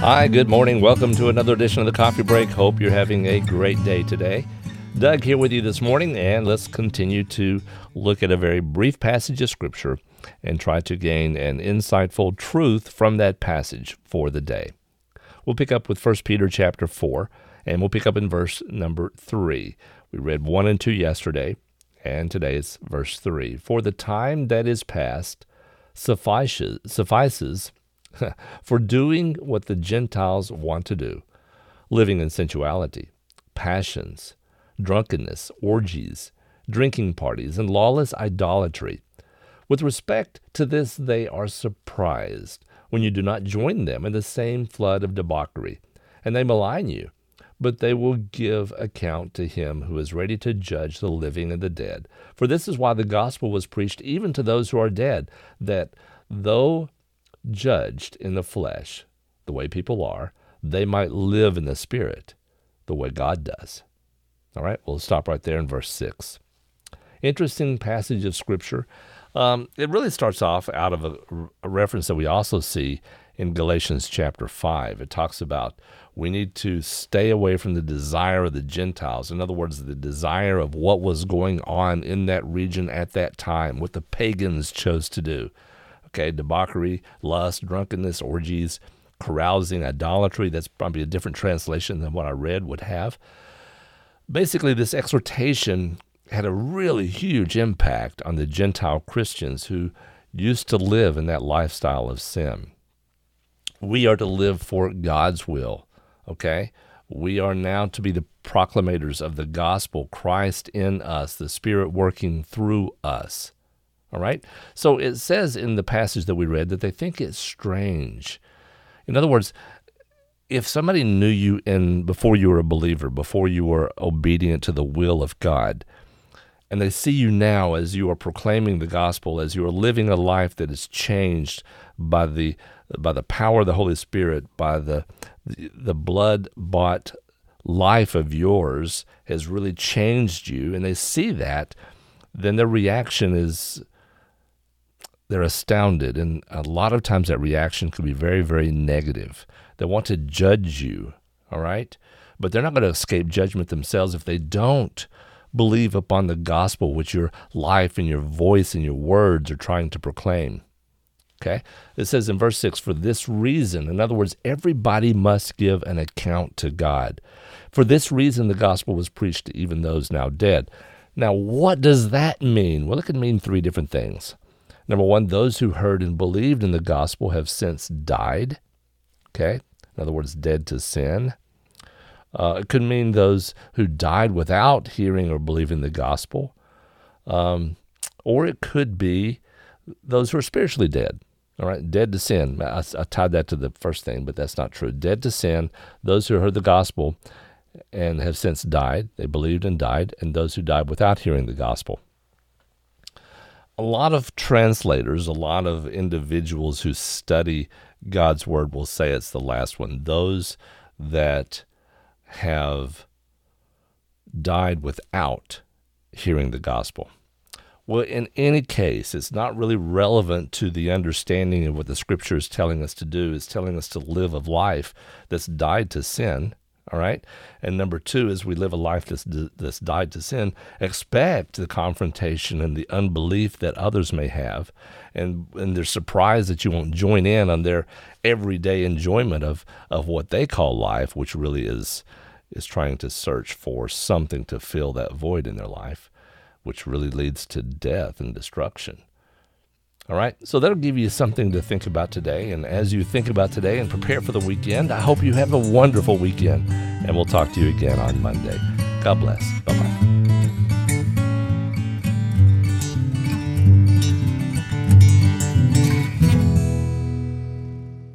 Hi, good morning. Welcome to another edition of the Coffee Break. Hope you're having a great day today. Doug here with you this morning, and let's continue to look at a very brief passage of Scripture and try to gain an insightful truth from that passage for the day. We'll pick up with 1 Peter chapter 4, and we'll pick up in verse number 3. We read 1 and 2 yesterday, and today is verse 3. For the time that is past suffices, suffices for doing what the Gentiles want to do, living in sensuality, passions, drunkenness, orgies, drinking parties, and lawless idolatry. With respect to this, they are surprised when you do not join them in the same flood of debauchery, and they malign you. But they will give account to him who is ready to judge the living and the dead. For this is why the gospel was preached even to those who are dead, that though judged in the flesh, the way people are, they might live in the spirit, the way God does. All right, we'll stop right there in verse 6. Interesting passage of Scripture. Um, it really starts off out of a, a reference that we also see in Galatians chapter 5. It talks about we need to stay away from the desire of the Gentiles. In other words, the desire of what was going on in that region at that time, what the pagans chose to do. Okay, debauchery, lust, drunkenness, orgies, carousing, idolatry. That's probably a different translation than what I read would have. Basically, this exhortation had a really huge impact on the Gentile Christians who used to live in that lifestyle of sin. We are to live for God's will, okay? We are now to be the proclamators of the gospel, Christ in us, the Spirit working through us. All right? So it says in the passage that we read that they think it's strange. In other words, if somebody knew you in before you were a believer, before you were obedient to the will of God, and they see you now as you are proclaiming the gospel, as you are living a life that is changed by the by the power of the Holy Spirit, by the the blood bought life of yours has really changed you, and they see that, then their reaction is they're astounded. And a lot of times that reaction can be very, very negative. They want to judge you, all right? But they're not going to escape judgment themselves if they don't believe upon the gospel which your life and your voice and your words are trying to proclaim. Okay? It says in verse 6 For this reason, in other words, everybody must give an account to God. For this reason, the gospel was preached to even those now dead. Now, what does that mean? Well, it can mean three different things. Number one, those who heard and believed in the gospel have since died. Okay? In other words, dead to sin. Uh, it could mean those who died without hearing or believing the gospel. Um, or it could be those who are spiritually dead. All right, dead to sin. I, I, tied that to the first thing, but that's not true. Dead to sin, those who heard the gospel and have since died, they believed and died, and those who died without hearing the gospel a lot of translators, a lot of individuals who study God's word will say it's the last one. Those that have died without hearing the gospel. Well, in any case, it's not really relevant to the understanding of what the scripture is telling us to do. It's telling us to live a life that's died to sin all right. And number two is we live a life that's, that's died to sin. Expect the confrontation and the unbelief that others may have. And, and they're surprised that you won't join in on their everyday enjoyment of, of what they call life, which really is, is trying to search for something to fill that void in their life, which really leads to death and destruction. All right, so that'll give you something to think about today. And as you think about today and prepare for the weekend, I hope you have a wonderful weekend. And we'll talk to you again on Monday. God bless. Bye bye.